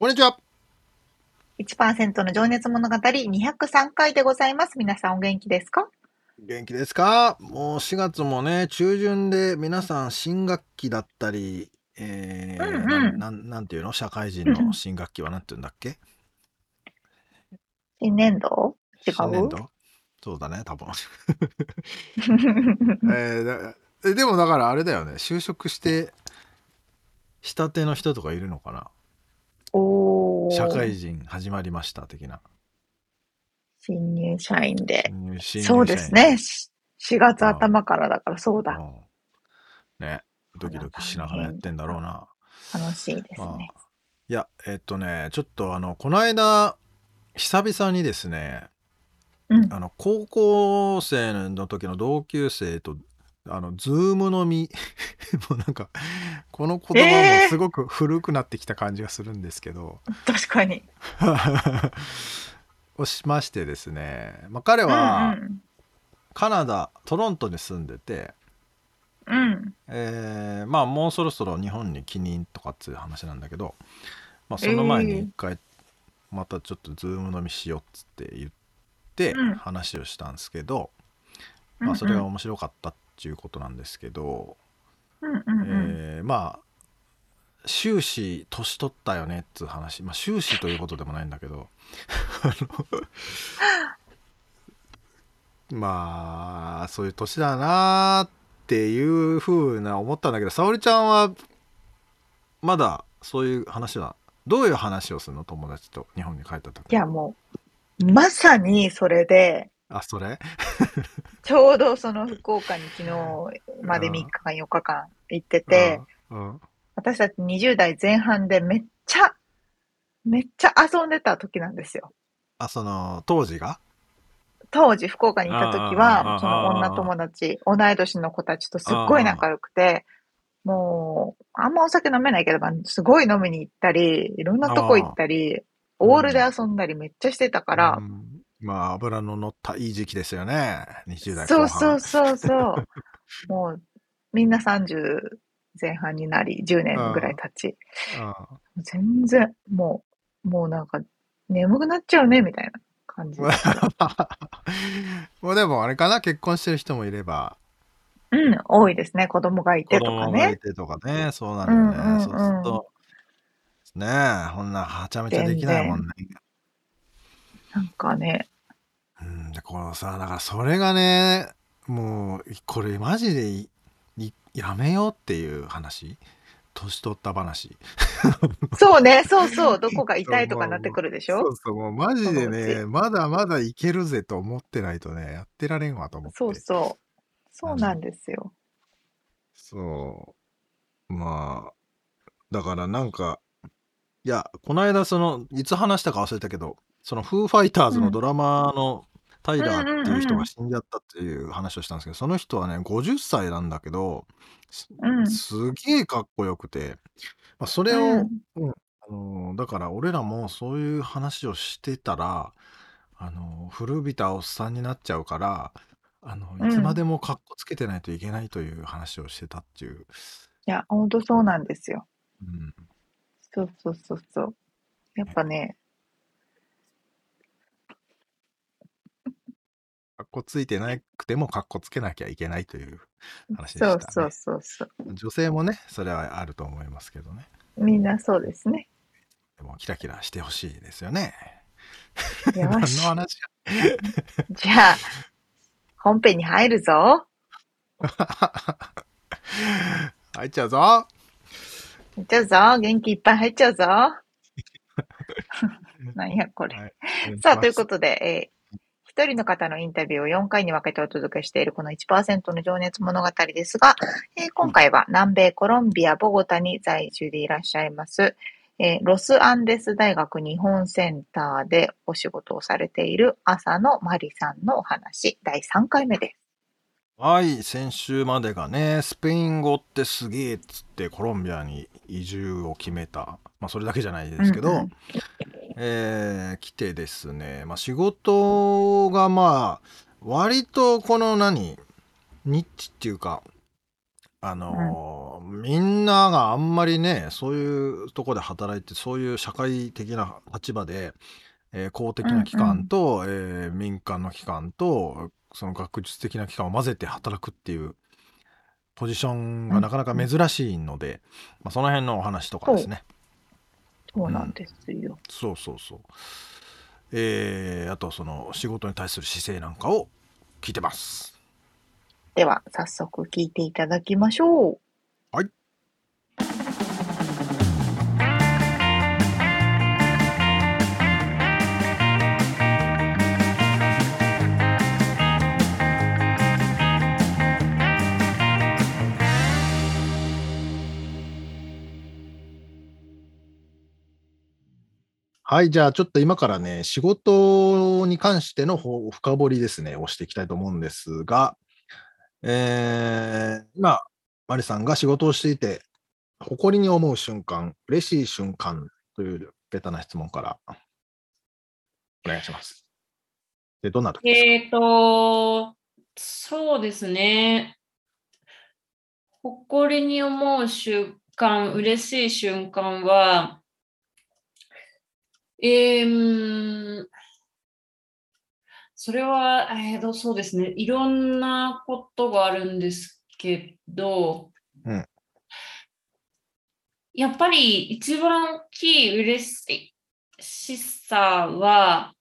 こんにちは。1%の情熱物語203回でございます。皆さんお元気ですか？元気ですか？もう4月もね、中旬で皆さん新学期だったり、えー、うんうん、ななんていうの？社会人の新学期はなんていうんだっけ？新年度？違う？新年度？そうだね、多分。えー、でもだからあれだよね、就職してしたての人とかいるのかな？お社会人始まりました的な。新入社員で。新入そうですね。4月頭からだからそうだ。ね。ドキドキしながらやってんだろうな。楽しいですね。まあ、いや、えっとね、ちょっとあの、この間、久々にですね、うん、あの高校生の時の同級生とあの、ズーム飲み。もうなんか、この言葉もすごく古くなってきた感じがするんですけど。えー、確かに。をしましてですね、まあ、彼は、カナダ、トロントに住んでて、うん、えー、まあもうそろそろ日本に帰任とかっていう話なんだけど、まあ、その前に一回またちょっとズーム飲みしようっつって言って話をしたんですけど、うん、まあそれが面白かったってっていうことなんですけど、えー、まあ終始年取ったよねっつう話。まあ終始ということでもないんだけど。まあそういう年だなっていうふうな思ったんだけど沙織ちゃんはまだそういう話はどういう話をするの？友達と日本に帰った時。いやもうまさにそれであそれ？ちょうどその福岡に昨日まで3日間、4日間行ってて、私たち20代前半でめっちゃ、めっちゃ遊んでた時なんですよ。あ、その、当時が？当時福岡にいた時は、その女友達、同い年の子たちとすっごい仲良くて、もう、あんまお酒飲めないけど、すごい飲みに行ったり、いろんなとこ行ったり、オールで遊んだりめっちゃしてたから、まあ、油の乗ったいい時期ですよね。20代後半。そうそうそうそう。もう、みんな30前半になり、10年ぐらい経ち。全然、もう、もうなんか、眠くなっちゃうね、みたいな感じ。もうでも、あれかな、結婚してる人もいれば。うん、多いですね。子供がいてとかね。子供がいてとかね。そうなんだよね。うんうんうん、そうすると、ねえ、こんなはちゃめちゃできないもんね。なんかね。うん、で、このさ、だからそれがね、もう、これマジでやめようっていう話年取った話。そうね、そうそう、どこが痛いとかなってくるでしょ？そうそう、もうマジでね、まだまだいけるぜと思ってないとね、やってられんわと思って。そうそう。そうなんですよ。そう。まあ、だからなんか、いや、この間その、いつ話したか忘れたけど、そのフーファイターズのドラマのタイラーっていう人が死んじゃったっていう話をしたんですけど、その人はね、50歳なんだけど、すすげえかっこよくて、まあ、それを、うんあのだから俺らもそういう話をしてたら、あの古びたおっさんになっちゃうから、あのいつまでもかっこつけてないといけないという話をしてたっていう。いや、ほんとそうなんですよ。うん。そうそうそうそう。やっぱね、かっこついてなくてもかっこつけなきゃいけないという話でしたね。そうそうそうそう。女性もね、それはあると思いますけどね。みんなそうですね。でもキラキラしてほしいですよね。何の。話 じゃあ、本編に入るぞ。入っちゃうぞ。入っちゃうぞ。元気いっぱい入っちゃうぞ。なんや、これ。はいさあ、ということで、えー一人の方のインタビューを4回に分けてお届けしているこの1%の情熱物語ですが、えー今回は南米コロンビア・ボゴタに在住でいらっしゃいます、えーロスアンデス大学日本センターでお仕事をされている朝野まりさんのお話、第3回目です。はい、先週までがね、スペイン語ってすげえっつってコロンビアに移住を決めた。まあそれだけじゃないですけど、うんうんえー来てですね、まあ仕事がまあ、割とこの何、ニッチっていうか、あのーみんながあんまりね、そういうとこで働いて、そういう社会的な立場で、えー公的な機関と、えー民間の機関と、その学術的な機関を混ぜて働くっていうポジションがなかなか珍しいので、まあ、その辺のお話とかですね。そうなんですよ。そうそうそう。えーあとその仕事に対する姿勢なんかを聞いてます。では、早速聞いていただきましょう。はい、じゃあちょっと今からね、仕事に関しての深掘りですね、をしていきたいと思うんですが、えー、今、マリさんが仕事をしていて、誇りに思う瞬間、嬉しい瞬間というベタな質問からお願いします。で、どんな時ですか、えっ、と、そうですね。誇りに思う瞬間、嬉しい瞬間は、えー、うんそれは、えーと、そうですね。いろんなことがあるんですけど、うんやっぱり一番大きい嬉しさは、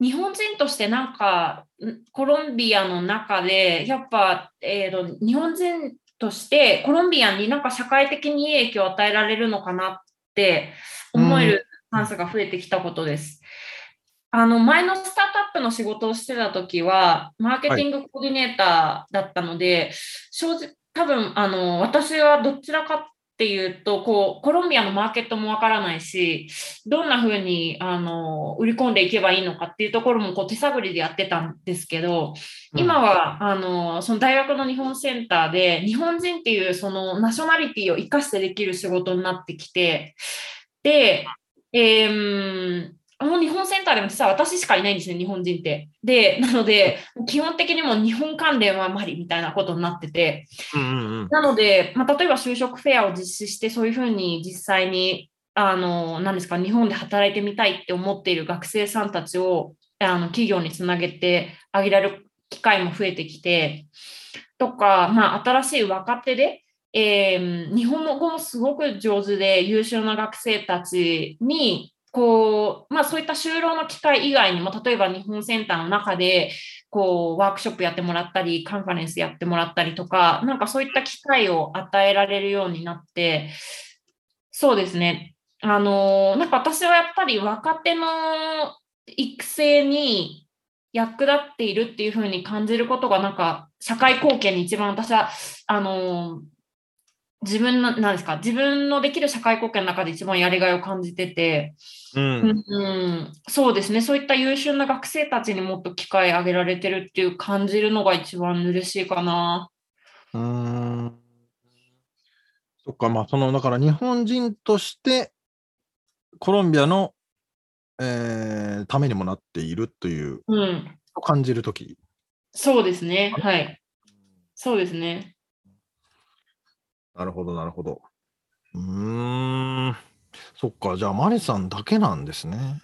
日本人としてなんかんコロンビアの中でやっぱ、えーと日本人としてコロンビアになんか社会的にいい影響を与えられるのかなって思えるチャンスが増えてきたことです。あの前のスタートアップの仕事をしてた時はマーケティングコーディネーターだったので、正直多分あの私はどちらかっていうとこうコロンビアのマーケットもわからないしどんな風にあの売り込んでいけばいいのかっていうところもこう手探りでやってたんですけど、今はあのその大学の日本センターで日本人っていうそのナショナリティを生かしてできる仕事になってきてで、えーあの日本センターでも実は私しかいないんですね、日本人って。で、なので、基本的にも日本関連はマリみたいなことになってて、うんうんうん。なので、まあ、例えば就職フェアを実施して、そういうふうに実際に、あの、何ですか、日本で働いてみたいって思っている学生さんたちを、あの、企業につなげてあげられる機会も増えてきて、とか、まあ、新しい若手で、えー日本語もすごく上手で優秀な学生たちに、こう、まあそういった就労の機会以外にも、例えば日本センターの中で、こう、ワークショップやってもらったり、カンファレンスやってもらったりとか、なんかそういった機会を与えられるようになって、そうですね。あの、なんか私はやっぱり若手の育成に役立っているっていうふうに感じることが、なんか社会貢献に一番私は、あの、自分の、なんですか、自分のできる社会貢献の中で一番やりがいを感じてて、うん。うん、そうですね、そういった優秀な学生たちにもっと機会あげられてるっていう感じるのが一番嬉しいかな。うーん。そっか、まあ、その、だから日本人として、コロンビアの、えーためにもなっているという、うん、感じるとき。そうですね、はい。そうですね。なるほど、なるほど。うーん。そっか、じゃあ、マリさんだけなんですね。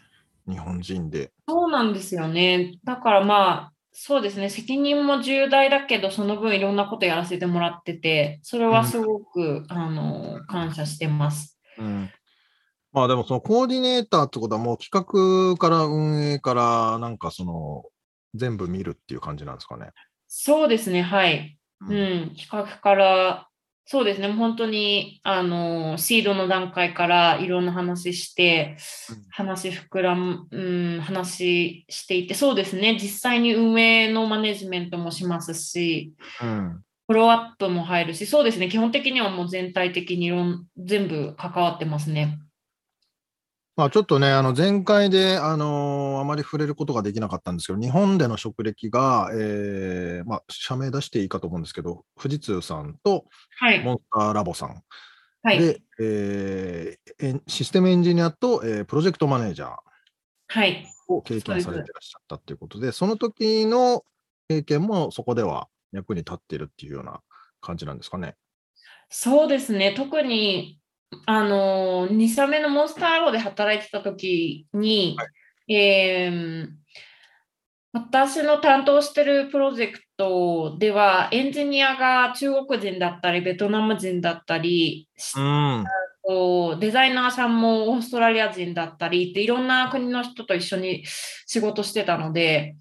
日本人で。そうなんですよね。だからまあ、そうですね、責任も重大だけど、その分いろんなことやらせてもらってて、それはすごく、あの感謝してます。うん。まあでもそのコーディネーターってことはもう企画から運営からなんかその全部見るっていう感じなんですかね。そうですね、はい。ううん、企画から、そうですね、もう本当に、あの、シードの段階からいろんな話してうん、話膨らむ、うん、話していて、そうですね、実際に運営のマネジメントもしますし、うん。フォローアップも入るし、そうですね、基本的にはもう全体的にいろん全部関わってますね。まあちょっとね、あの前回で、あのーあまり触れることができなかったんですけど、日本での職歴が、えーまあ、社名出していいかと思うんですけど、富士通さんとはい。モンスターラボさんはい。で、えーシステムエンジニアと、えープロジェクトマネージャーはい。を経験されていらっしゃったということで、その時の経験もそこでは役に立っているっていうような感じなんですかね。そうですね、特に、あの、2社目のモンスターラボで働いてた時に、えー私の担当してるプロジェクトでは、エンジニアが中国人だったり、ベトナム人だったり、うん。デザイナーさんもオーストラリア人だったりっていろんな国の人と一緒に仕事してたので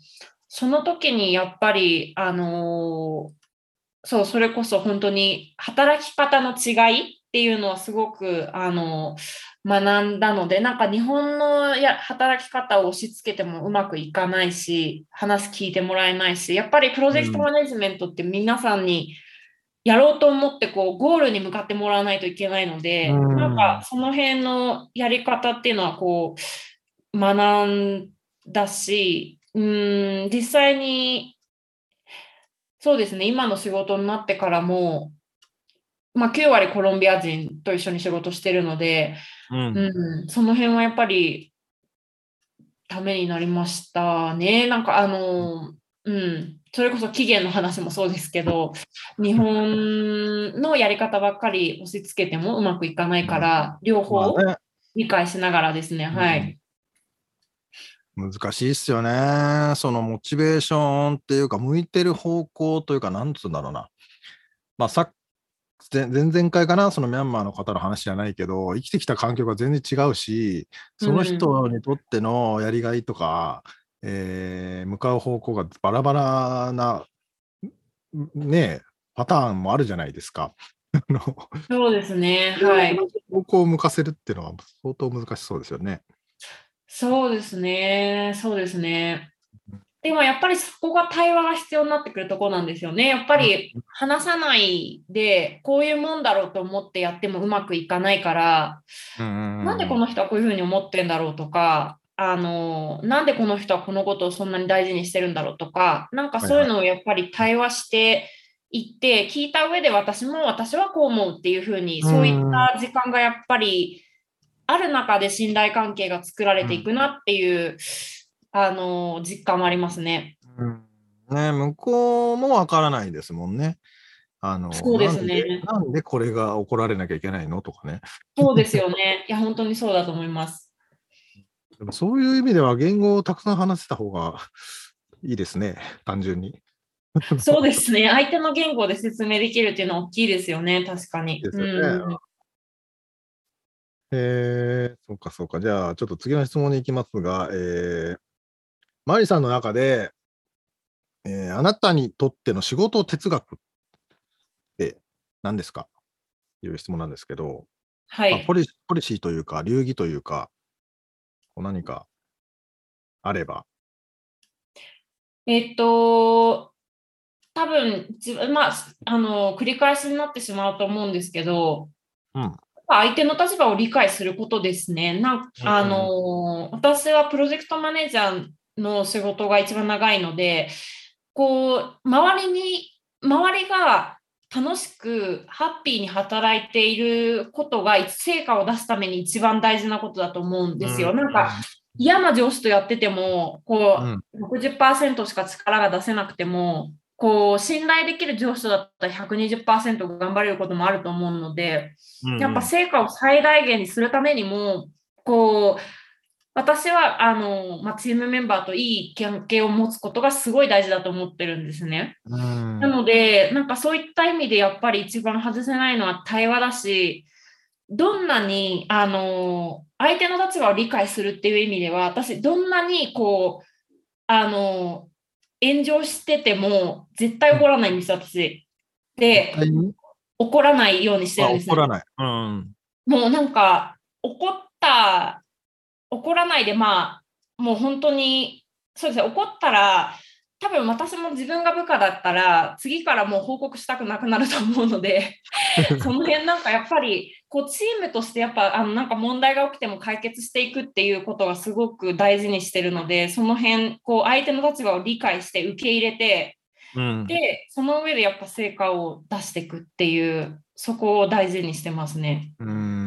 その時にやっぱりあのーそうそれこそ本当に働き方の違いっていうのはすごくあの学んだのでなんか日本のや働き方を押し付けてもうまくいかないし話聞いてもらえないしやっぱりプロジェクトマネジメントって皆さんにやろうと思ってこうゴールに向かってもらわないといけないので、うん。なんかその辺のやり方っていうのはこう学んだし、うん、実際にそうですね、今の仕事になってからも、まあ、9割コロンビア人と一緒に仕事してるので、うんうん、その辺はやっぱりためになりましたね。なんかあの、うん、それこそ期限の話もそうですけど、日本のやり方ばっかり押し付けてもうまくいかないから、両方理解しながらですね、はい。難しいっすよね。そのモチベーションっていうか、向いてる方向というか、なんつうんだろうな。まあ、さっ前前々回かな、そのミャンマーの方の話じゃないけど、生きてきた環境が全然違うし、その人にとってのやりがいとか、えー向かう方向がバラバラな、ねえ、パターンもあるじゃないですか。そうですね、はい。方向を向かせるっていうのは相当難しそうですよね。そうですね、そうですね。でもやっぱりそこが対話が必要になってくるところなんですよね。やっぱり話さないで、こういうもんだろうと思ってやってもうまくいかないから、ななんでこの人はこういうふうに思ってんだろうとか、あの、なんでこの人はこのことをそんなに大事にしてるんだろうとか、なんかそういうのをやっぱり対話していって、聞いた上で私も私はこう思うっていうふうに、そういった時間がやっぱりある中で信頼関係が作られていくなっていう、あの、実感もありますね。うんね、向こうもわからないですもんね。あのそうですねなんで。なんでこれが怒られなきゃいけないのとかね。そうですよね。いや、本当にそうだと思います。でもそういう意味では言語をたくさん話せた方がいいですね、単純に。そうですね。相手の言語で説明できるっていうのは大きいですよね。確かに。ですよねうんえー、そうかそうか。じゃあ、ちょっと次の質問に行きますが、えー、マリさんの中で、えーあなたにとっての仕事哲学って何ですか？という質問なんですけど、はい。まあポリポリシーというか、流儀というか、こう何かあれば。えっと、多分自分、まあ、あの、繰り返しになってしまうと思うんですけど、うん相手の立場を理解することですね。なんうんあの、私はプロジェクトマネージャーの仕事が一番長いので、こう、周りに、周りが楽しく、ハッピーに働いていることが、成果を出すために一番大事なことだと思うんですよ。なんか、嫌な上司とやってても、こう、うん。60%しか力が出せなくても、こう、信頼できる上司だったら120%頑張れることもあると思うので、やっぱ成果を最大限にするためにも、こう、私は、あの、まあ、チームメンバーといい関係を持つことがすごい大事だと思ってるんですね。うんなので、なんかそういった意味でやっぱり一番外せないのは対話だし、どんなに、あの、相手の立場を理解するっていう意味では、私、どんなに、こう、あの、炎上してても、絶対怒らないんですよ、私。で、怒らないようにしてるあんですよ怒らない。うん。もうなんか、怒った、怒らないで、まあ、もう本当に、そうですね、怒ったら、多分私も自分が部下だったら、次からもう報告したくなくなると思うので、その辺なんかやっぱり、こうチームとしてやっぱ、あのなんか問題が起きても解決していくっていうことがすごく大事にしてるので、その辺、こう相手の立場を理解して受け入れて、うん。で、その上でやっぱ成果を出していくっていう、そこを大事にしてますね。うん。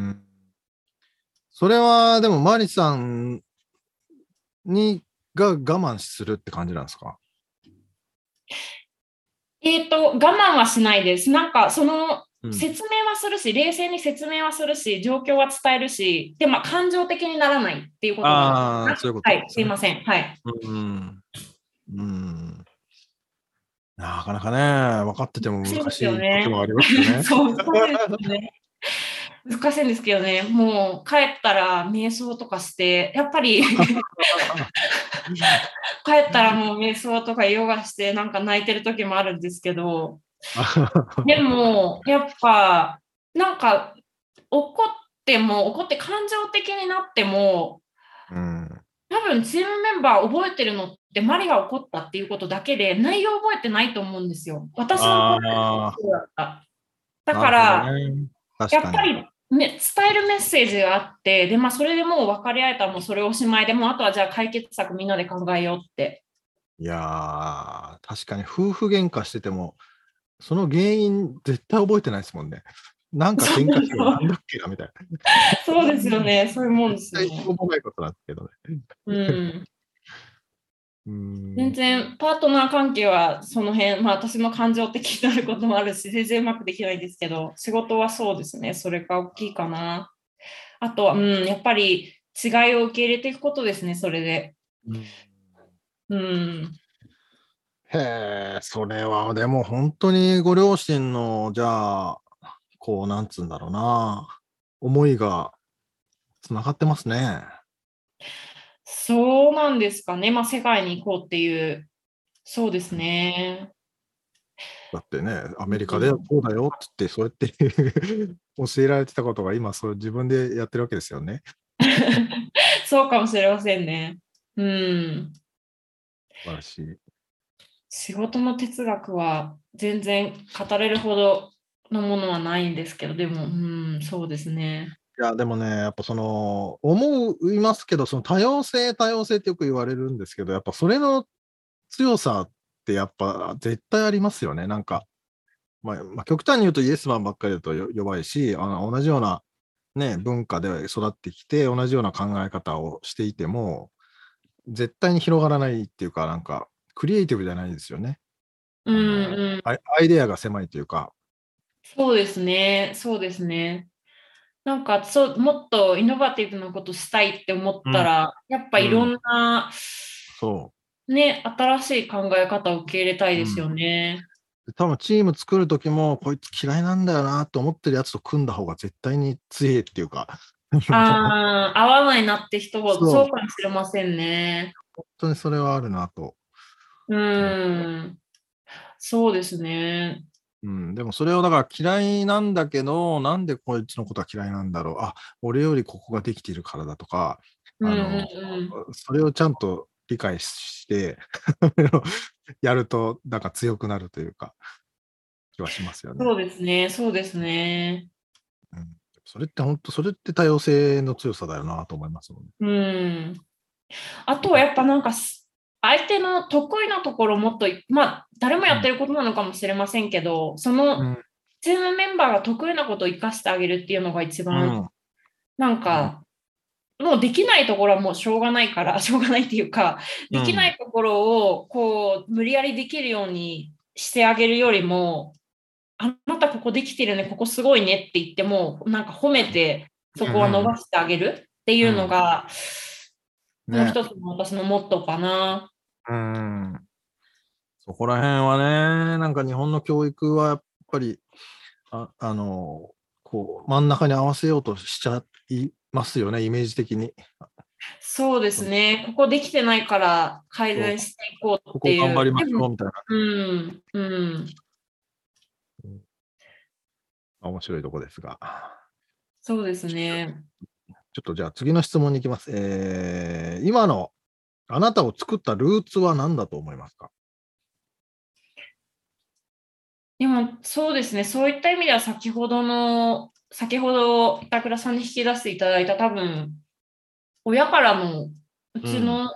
それは、でも、マリさんに、が我慢するって感じなんですか？えっ、と、我慢はしないです。なんか、その、うん説明はするし、冷静に説明はするし、状況は伝えるし、で、まあ、感情的にならないっていうことがああ、そういうことはい、ですいません。はい。うん。うん。なかなかね、分かってても難しいそうですよねこともありますよね。そうですね。難しいんですけどね、もう帰ったら瞑想とかして、やっぱり 帰ったらもう瞑想とかヨガして、なんか泣いてる時もあるんですけど、でも、やっぱ、なんか、怒っても、怒って感情的になっても、うん。多分チームメンバー覚えてるのって、マリが怒ったっていうことだけで、内容覚えてないと思うんですよ。私の声あそうだった。だあ、から、ね確かにやっぱり、ね、伝えるメッセージがあって、で、まあ、それでもう分かり合えたらもうそれおしまいでもうあとはじゃあ解決策みんなで考えようって。いやー、確かに夫婦喧嘩してても、その原因絶対覚えてないですもんね。なんか喧嘩してなんだっけなみたいな。そうですよね。そういうもんですよね絶対しょ。うもないことなんですけどね。うん。うん全然パートナー関係はその辺、まあ私も感情的になることもあるし、全然うまくできないんですけど、仕事はそうですね。それが大きいかな。あとは、うん、やっぱり違いを受け入れていくことですね、それで。うんうん。へえ、それはでも本当にご両親の、じゃあ、こう、なんつうんだろうな、思いがつながってますね。そうなんですかね。まあ世界に行こうっていう。そうですね。だってね、アメリカでこうだよって言って、そうやって 教えられてたことが今、そう自分でやってるわけですよね。そうかもしれませんね。うん。素晴らしい。仕事の哲学は全然語れるほどのものはないんですけど、でも、うん、そうですね。いや、でもね、やっぱその、思いますけど、その多様性、多様性ってよく言われるんですけど、やっぱそれの強さってやっぱ絶対ありますよね。なんか、まあ、まあ、極端に言うとイエスマンばっかりだとよ弱いし、あの同じような、ね、文化で育ってきて、同じような考え方をしていても、絶対に広がらないっていうか、なんか、クリエイティブじゃないですよね。うんうん。アイアイデアが狭いというか、そうですね。そうですね。なんかそう、もっとイノバティブなことしたいって思ったら、やっぱいろんな、そね、新しい考え方を受け入れたいですよね。う。多分チーム作るときも、こいつ嫌いなんだよなと思ってるやつと組んだ方が絶対に強いっていうか、ああ、合わないなって人ほどそうそうかもしれませんね。本当にそれはあるなと。うん。そうですね。うん、でもそれをだから嫌いなんだけど、なんでこいつのことは嫌いなんだろう。あ、俺よりここができているからだとか、うんうんあのうん。それをちゃんと理解して、やるとなんか強くなるというか、気はしますよね。そうですね。そうですね。うん、それって本当、それって多様性の強さだよなと思いますもんね。うん。あとはやっぱなんかす、相手の得意なところをもっとい、まあ、誰もやってることなのかもしれませんけど、そのうん。チームメンバーが得意なことを生かしてあげるっていうのが一番、なんか、もうできないところはもうしょうがないから、しょうがないっていうか、できないところをこう無理やりできるようにしてあげるよりも、あなたここできてるね、ここすごいねって言っても、なんか褒めて、そこは伸ばしてあげるっていうのが、もうね。一つの私のモットーかな。うん。そこら辺はね、なんか日本の教育はやっぱり、ああの、こう、真ん中に合わせようとしちゃいますよね、イメージ的に。そうですね。ここできてないから改善していこうここっていう。頑張りますでもよ、みたいな。うん、うん。面白いとこですが。そうですね。ちょっとじゃあ次の質問に行きます。えー、今のあなたを作ったルーツは何だと思いますか？でもそうですね。そういった意味では先ほどの、先ほど板倉さんに引き出していただいた多分、親からも、うちの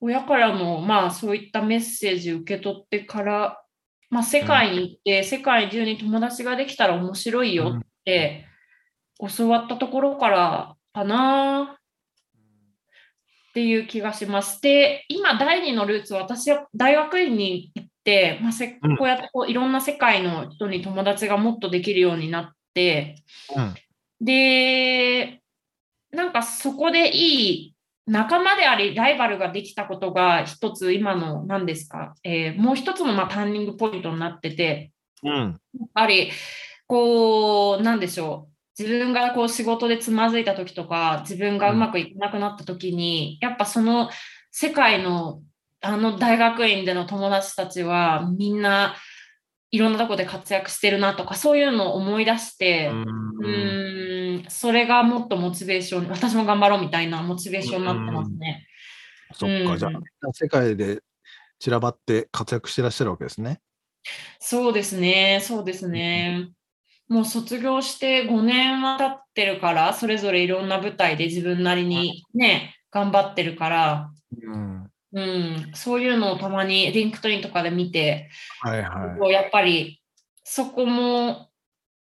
親からも、まあそういったメッセージ受け取ってから、まあ世界に行って、世界中に友達ができたら面白いよって教わったところからかなっていう気がします。で、今、第二のルーツは私は大学院にまあ、せうんこうやってこういろんな世界の人に友達がもっとできるようになって、うん。で、なんかそこでいい仲間であり、ライバルができたことが一つ今の何ですか、えーもう一つのまあターニングポイントになってて、うん。やっぱり、こう、なんでしょう？自分がこう仕事でつまずいた時とか、自分がうまくいかなくなった時に、やっぱその世界のあの大学院での友達たちはみんないろんなとこで活躍してるなとか、そういうのを思い出して、うーん、それがもっとモチベーション、私も頑張ろうみたいなモチベーションになってますね。そっか、うんじゃあ、世界で散らばって活躍してらっしゃるわけですね。そうですね、そうですね。もう卒業して5年は経ってるから、それぞれいろんな舞台で自分なりにね、頑張ってるから、うん。うん、そういうのをたまに LinkedIn とかで見て、はいはこうやっぱりそこも、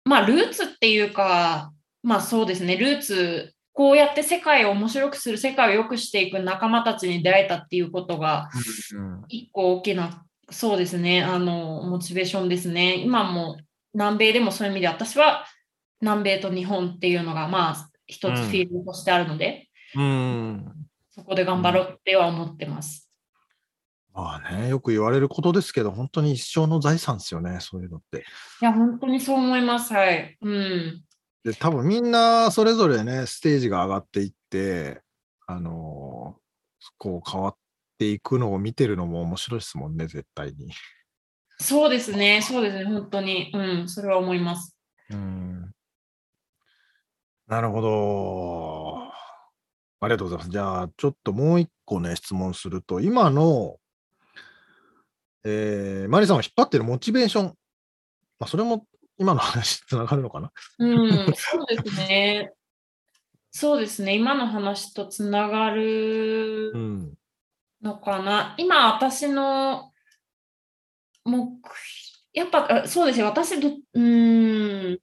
まあルーツっていうか、まあそうですね、ルーツ、こうやって世界を面白くする、世界を良くしていく仲間たちに出会えたっていうことが、一個大きな、そうですね、あの、モチベーションですね。今も南米でもそういう意味で私は南米と日本っていうのが、まあ、一つフィールドとしてあるので、うん。そこで頑張ろうっては思ってます。まあね、よく言われることですけど、本当に一生の財産ですよね、そういうのって。いや、本当にそう思います。はい。うん。で、多分みんなそれぞれね、ステージが上がっていって、あのーこう変わっていくのを見てるのも面白いですもんね、絶対に。そうですね、そうですね、本当に。うん、それは思います。うん。なるほど。ありがとうございます。じゃあ、ちょっともう一個ね、質問すると、今の、えーマリさんを引っ張ってるモチベーション、まあ、それも今の話つながるのかな？うん、そうですね。そうですね、今の話とつながる。のかな。今、私の目標、やっぱ、そうですね、私ど、うん、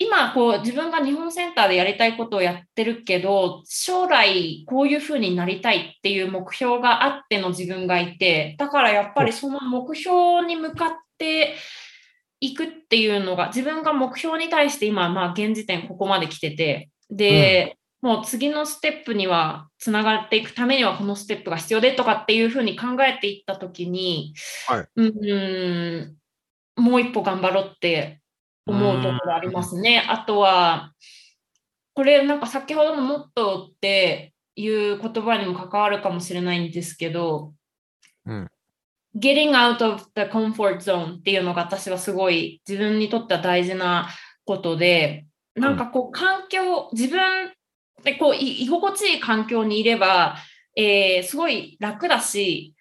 今、こう、自分が日本センターでやりたいことをやってるけど、将来、こういうふうになりたいっていう目標があっての自分がいて、だからやっぱりその目標に向かっていくっていうのが、自分が目標に対して今、まあ、現時点ここまで来てて、で、もう次のステップにはつながっていくためにはこのステップが必要でとかっていうふうに考えていったときに、はい。うん、もう一歩頑張ろうって思うところありますね。あとは、これなんか先ほどのモットーっていう言葉にも関わるかもしれないんですけど、うん。getting out of the comfort zone っていうのが私はすごい自分にとっては大事なことで、なんかこう環境、自分でこうい居心地いい環境にいれば、えーすごい楽だし、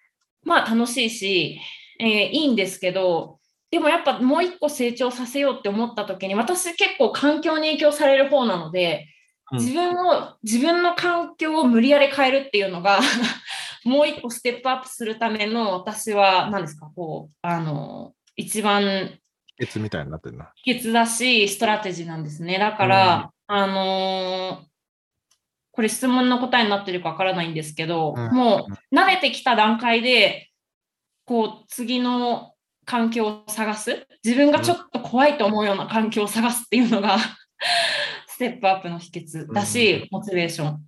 まあ楽しいし、えーいいんですけど、でもやっぱもう一個成長させようって思った時に、私結構環境に影響される方なので、うん自分を、自分の環境を無理やり変えるっていうのが、もう一個ステップアップするための私は何ですか、こう、あの、一番ケツみたいになってるな。秘訣だし、ストラテジーなんですね。だから、あのーこれ質問の答えになってるかわからないんですけど、うんもう慣れてきた段階で、こう、次の環境を探す？自分がちょっと怖いと思うような環境を探すっていうのが、ステップアップの秘訣だし、モチベーション。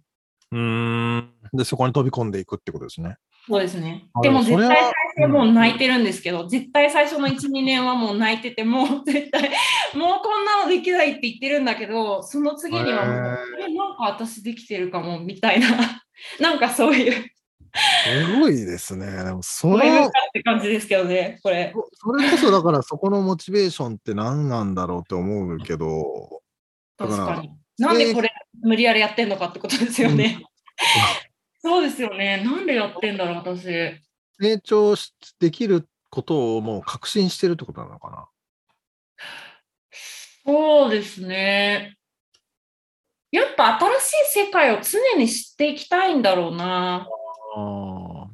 うーん。で、そこに飛び込んでいくってことですね。そうですねあ。でも絶対でもう泣いてるんですけど、絶対最初の1、2年はもう泣いてて、も う絶対、もうこんなのできないって言ってるんだけど、その次にはもう、なんか私できてるかも、みたいな、なんかそういう、すごいですね。でもそこれって感じですけどね、これ。それこそだからそこのモチベーションって何なんだろうって思うけど、だから確かに。なんでこれ無理やりやってんのかってことですよね。そうですよね。なんでやってんだろう、私。成長しできることをもう確信してるってことなのかな。そうですね。やっぱ新しい世界を常に知っていきたいんだろうな。あ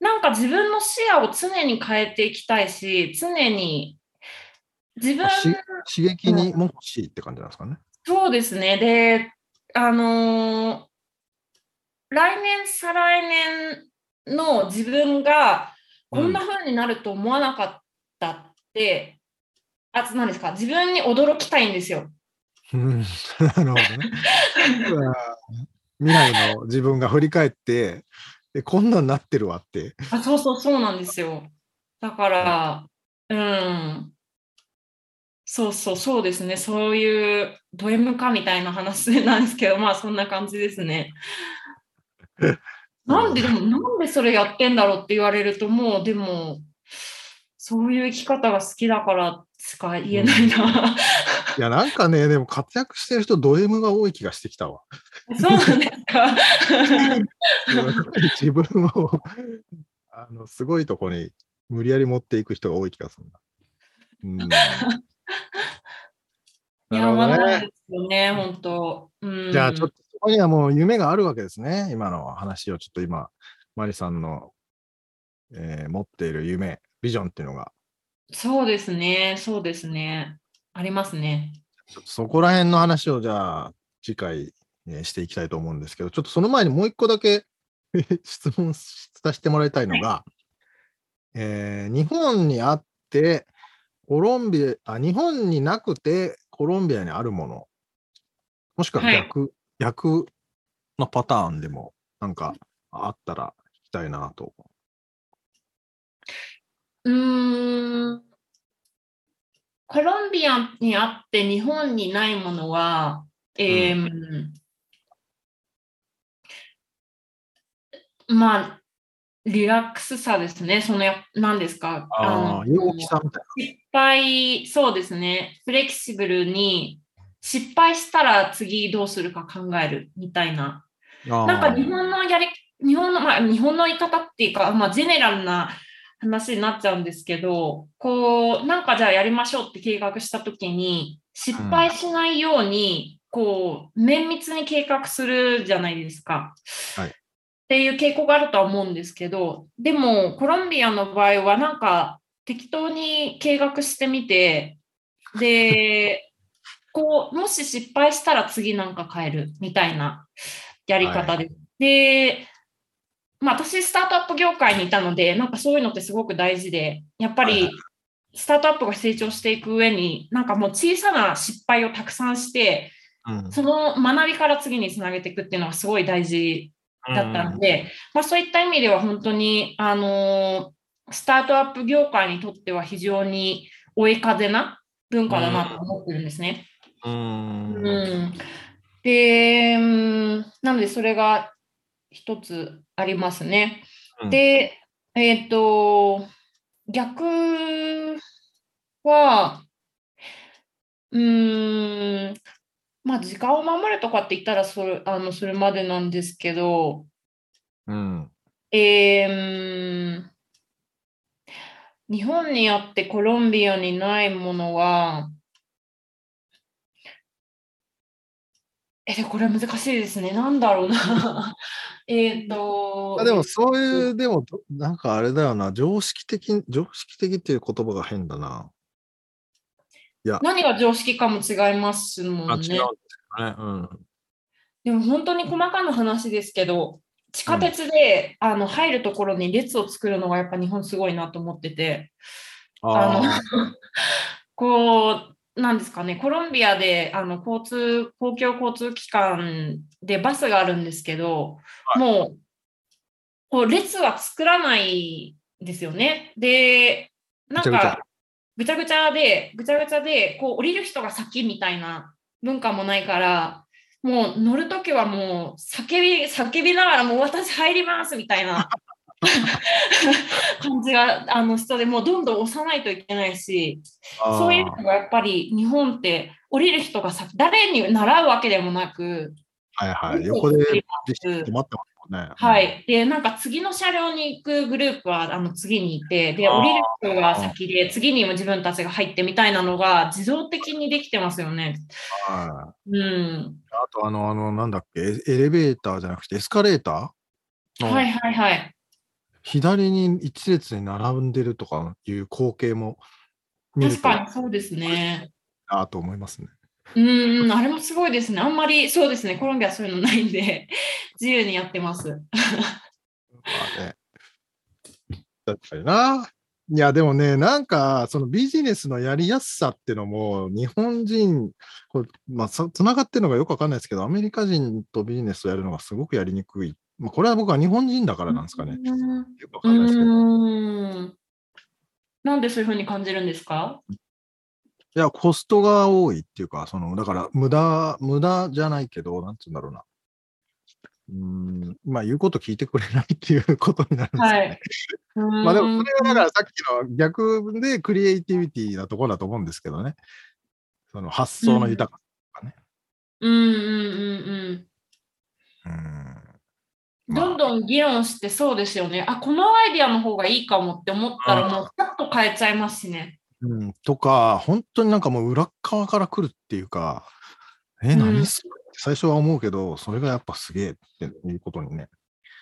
なんか自分の視野を常に変えていきたいし、常に自分刺激にも欲しいって感じなんですかね？そうですね。で、あのー来年、再来年の自分がこんな風になると思わなかったって、あと何ですか、自分に驚きたいんですよ。うん なるほどね。未来の自分が振り返って、えこんなんなってるわって。あそうそうそうなんですよ。だから、うん。そうそうそうですね。そういうド M かみたいな話なんですけど、まあそんな感じですね。なんででもなんでそれやってんだろうって言われるともうでもそういう生き方が好きだからしか言えないな。いや、なんかね、でも活躍してる人、ド M が多い気がしてきたわ。そうなんですか？自分をあのすごいとこに無理やり持っていく人が多い気がするな。うん、いや、まなるほどですよね、本当。うん、じゃあちょっとそこにはもう夢があるわけですね。今の話をちょっと今、マリさんの、えー持っている夢、ビジョンっていうのが、そうですね、そうですね。ありますね。そこら辺の話をじゃあ次回、えーしていきたいと思うんですけど、ちょっとその前にもう一個だけ 質問させてもらいたいのが、えー日本にあって、コロンビア、あ、日本になくてコロンビアにあるもの、もしくははい逆、逆のパターンでもなんかあったら聞きたいなと。うーん。コロンビアにあって日本にないものは、えーまあ、リラックスさですね。そのや、何ですか？ああ、陽気さみたい失敗、そうですね。フレキシブルに、失敗したら次どうするか考えるみたいな。なんか日本のやり、日本の、まあ、日本の言い方っていうか、まあ、ジェネラルな話になっちゃうんですけど、こう、なんかじゃあやりましょうって計画したときに、失敗しないように、こう、綿密に計画するじゃないですか。はいっていう傾向があるとは思うんですけど、でも、コロンビアの場合は、なんか、適当に計画してみて、で、こう、もし失敗したら次なんか変えるみたいなやり方です。で、まあ私、スタートアップ業界にいたので、なんかそういうのってすごく大事で、やっぱはいはり、スタートアップが成長していく上に、なんかもう小さな失敗をたくさんして、うん。その学びから次につなげていくっていうのがすごい大事だったので、まあ、そういった意味では本当に、あのスタートアップ業界にとっては非常に追い風な文化だなと思ってるんですね。うーんうん、で、うんなのでそれが一つありますね。うんで、えっ、と、逆は、うーん、まあ時間を守るとかって言ったらそれあのそれまでなんですけど、うん。えーうん日本にあってコロンビアにないものは、え、で、これ難しいですね。なんだろうな。えっと、あでもそういう、でも、どなんかあれだよな、常識的、常識的っていう言葉が変だな。何が常識かも違いますもあ、んね。違うんですよね。うん。でも本当に細かな話ですけど、地下鉄で、あの入るところに列を作るのがやっぱ日本すごいなと思ってて、あのあ こう、なんですかね、コロンビアであの交通、公共交通機関でバスがあるんですけど、もう、こう列は作らないですよね。で、なんか、ぐちゃぐちゃで、ぐちゃぐちゃで、こう、降りる人が先みたいな文化もないから、もう乗るときはもう叫び、叫びながらもう私入りますみたいな 感じが、あの人でもうどんどん押さないといけないし、そういうのがやっぱり日本って降りる人が先、誰に習うわけでもなく、はいはい。横でってまね。はい。で、なんか次の車両に行くグループはあの次にいて、で、降りる人が先で、次にも自分たちが入ってみたいなのが自動的にできてますよね。はい。うん。あと、あの、あの、なんだっけ、エエレベーターじゃなくてエスカレーターのはいはいはい。左に一列に並んでるとかいう光景も確とかにそうですね。なと思いますね。うんうん、あれもすごいですね。あんまりそうですね。コロンビアそういうのないんで、自由にやってます。まあね。確かにな。いや、でもね、なんか、そのビジネスのやりやすさってのも、日本人、こうまあ、そつながってるのがよくわかんないですけど、アメリカ人とビジネスをやるのがすごくやりにくい。まあ、これは僕は日本人だからなんですかね。うんよくわかんないですけど。いうん。なんでそういうふうに感じるんですか？や、コストが多いっていうか、その、だから、無駄、無駄じゃないけど、なんつうんだろうな。うーん、まあ、言うこと聞いてくれないっていう ことになるんですよね。はい。まあでもそれはだからさっきの逆でクリエイティビティなところだと思うんですけどね。その発想の豊かうんうんうんうん。さ。うん。どんどん議論してそうですよね。あ、このアイディアの方がいいかもって思ったら、もうちょっと変えちゃいますしね。うん、とか、本当になんかもう裏側から来るっていうか、え、うん何そ最初は思うけど、それがやっぱすげえっていうことにね。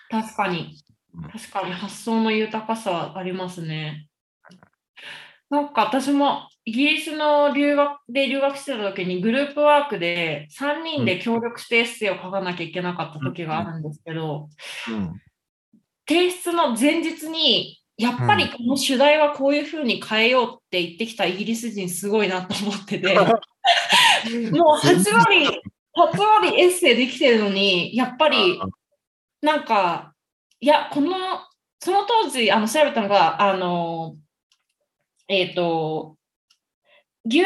確かにうん。確かに発想の豊かさありますね。なんか私もイギリスの留学で留学してた時にグループワークで3人で協力してエッセイを書かなきゃいけなかった時があるんですけど、うん。提出の前日にやっぱりこの主題はこういうふうに変えようって言ってきたイギリス人すごいなと思ってて、もう8割、8割エッセイできてるのに、やっぱりなんか、いや、この、その当時あの調べたのが、あの、えっ、と、牛、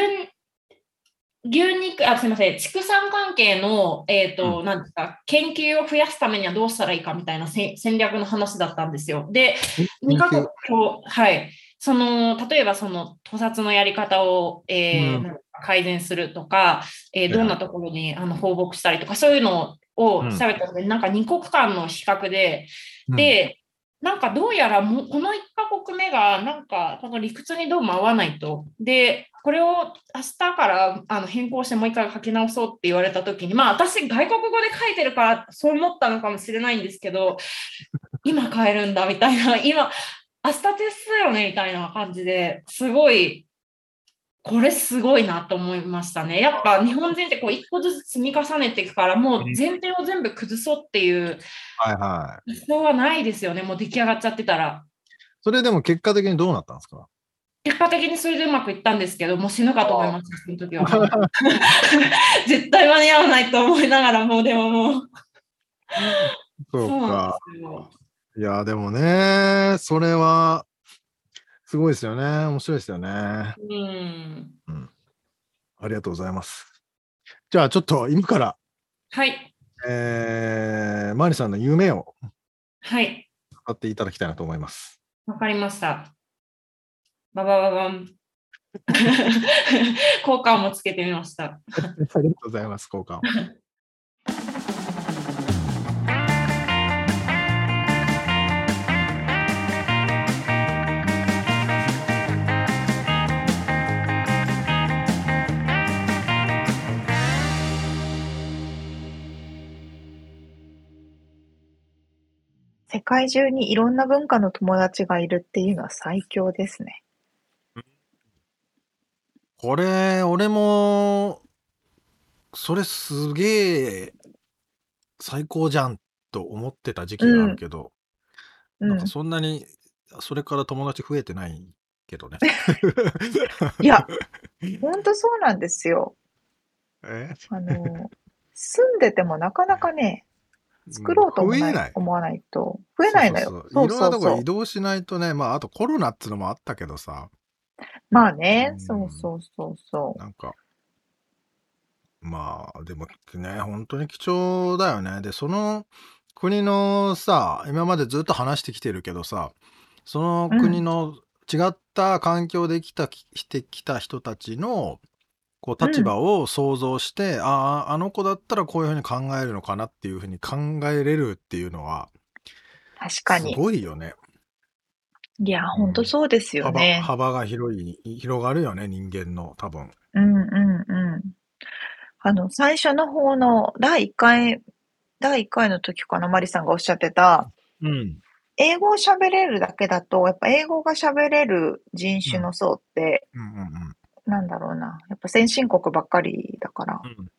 牛肉、あ、すみません、畜産関係の、えっ、と、なんですか、研究を増やすためにはどうしたらいいかみたいなせ戦略の話だったんですよ。で、2カ国と、はい。その、例えばその、屠殺のやり方を、えーうん。改善するとか、えーどんなところにあの放牧したりとか、そういうのをうん。調べたので、なんか2国間の比較で、うん、で、なんかどうやらもうこの1カ国目がなんかこの理屈にどうも合わないと。で、これを明日からあの変更してもう一回書き直そうって言われたときに、まあ私外国語で書いてるからそう思ったのかもしれないんですけど、今変えるんだみたいな、今、明日テストだよねみたいな感じですごい、これすごいなと思いましたね。やっぱ日本人ってこう一個ずつ積み重ねていくから、もう前提を全部崩そうっていう。発想はないですよね、もう出来上がっちゃってたら。それでも結果的にどうなったんですか？結果的にそれでうまくいったんですけど、もう死ぬかと思いました、その時は。絶対間に合わないと思いながら、もうでももう。そうか。ですよ。いや、でもね、それは、すごいですよね。面白いですよね。うん。ありがとうございます。じゃあ、ちょっと今から、はい。えー、マリさんの夢をはい。語っていただきたいなと思います。わかりました。ババババン。効果音もつけてみました。ありがとうございます、交換を。世界中にいろんな文化の友達がいるっていうのは最強ですね。これ、俺も、それすげえ最高じゃんと思ってた時期があるけど、うんなんか。そんなに、それから友達増えてないけどね。いや、ほんとそうなんですよ。え？あの、住んでてもなかなかね、作ろうと思わないない。思わないと。増えないのよ。そうそうそう。そういろんなとこ移動しないとね、まあ、あとコロナっつうのもあったけどさ、まあねう、ん。そうそうそうそなんか、まあ、でもね、本当に貴重だよね。で、その国のさ、今までずっと話してきてるけどさ、その国の違った環境で生きた、してきた人たちの、こう、立場を想像して、ああ、あの子だったらこういうふうに考えるのかなっていうふうに考えれるっていうのは、う。確かすに。ごいよね。いや、ほんとそうですよ幅ね。幅が広い、広がるよね、人間の、多分。うんうんうん。あの、最初の方の第1回、第1回の時かな、マリさんがおっしゃってた、うん。英語を喋れるだけだと、やっぱ英語が喋れる人種の層って、うんうんなんだろうな、やっぱ先進国ばっかりだから、うん。うん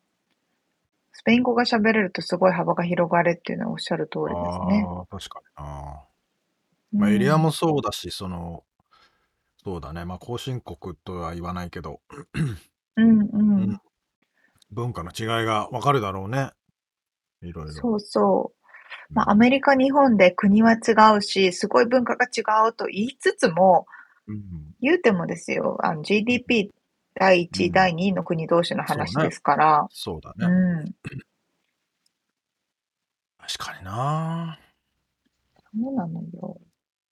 スペイン語が喋れるとすごい幅が広がるっていうのはおっしゃる通りですね。ああ、確かにな。まあ、エリアもそうだし、その、そうだね。まあ、後進国とは言わないけど、うんうん。うん文化の違いがわかるだろうね。いろいろ。そうそう。まあ、うんアメリカ、日本で国は違うし、すごい文化が違うと言いつつも、うん言うてもですよ、あの GDP 第1位、うん第2位の国同士の話ですから、そうだね。うん。確かにな。そうなのよ。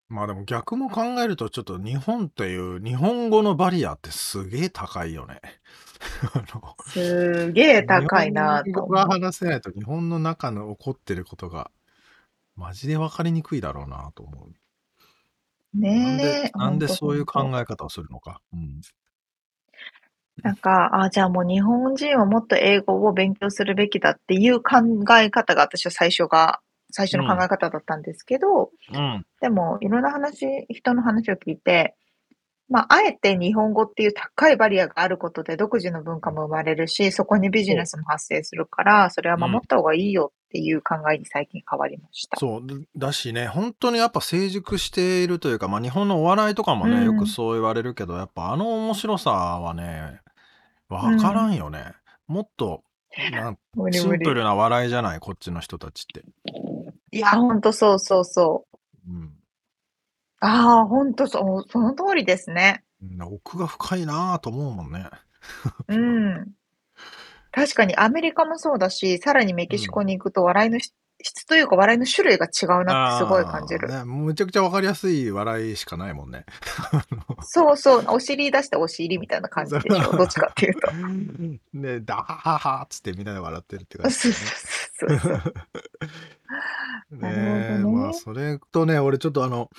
まあでも逆も考えると、ちょっと日本っていう日本語のバリアってすげえ高いよね。すげえ高いなと日本語が。話せないと日本の中の起こってることがマジで分かりにくいだろうなと思う。なんでねえ、なんでそういう考え方をするのか。うん。なんか、あ、じゃあもう日本人はもっと英語を勉強するべきだっていう考え方が私は最初が、最初の考え方だったんですけど、うん。でもいろんな話、人の話を聞いて、まあ、あえて日本語っていう高いバリアがあることで独自の文化も生まれるし、そこにビジネスも発生するから、それは守った方がいいよっていう考えに最近変わりました。そう。でだしね、本当にやっぱ成熟しているというか、まあ日本のお笑いとかもね、うんよくそう言われるけど、やっぱあの面白さはね、わからんよね。もっと、なんシンプルな笑いじゃない、こっちの人たちって。いや、ほんとそうそうそう。うん。ああ、ほんとそう、その通りですね。うん奥が深いなぁと思うもんね。うん。確かにアメリカもそうだし、さらにメキシコに行くと笑いのし質というか笑いの種類が違うなってすごい感じる。ね、むちゃくちゃわかりやすい笑いしかないもんね。そうそう、お尻出してお尻みたいな感じでしょ？どっちかっていうと。ね、ダハハハっつってみんなで笑ってるって感じそうですそうそうそう。ね。ねまあそれとね、俺ちょっとあの、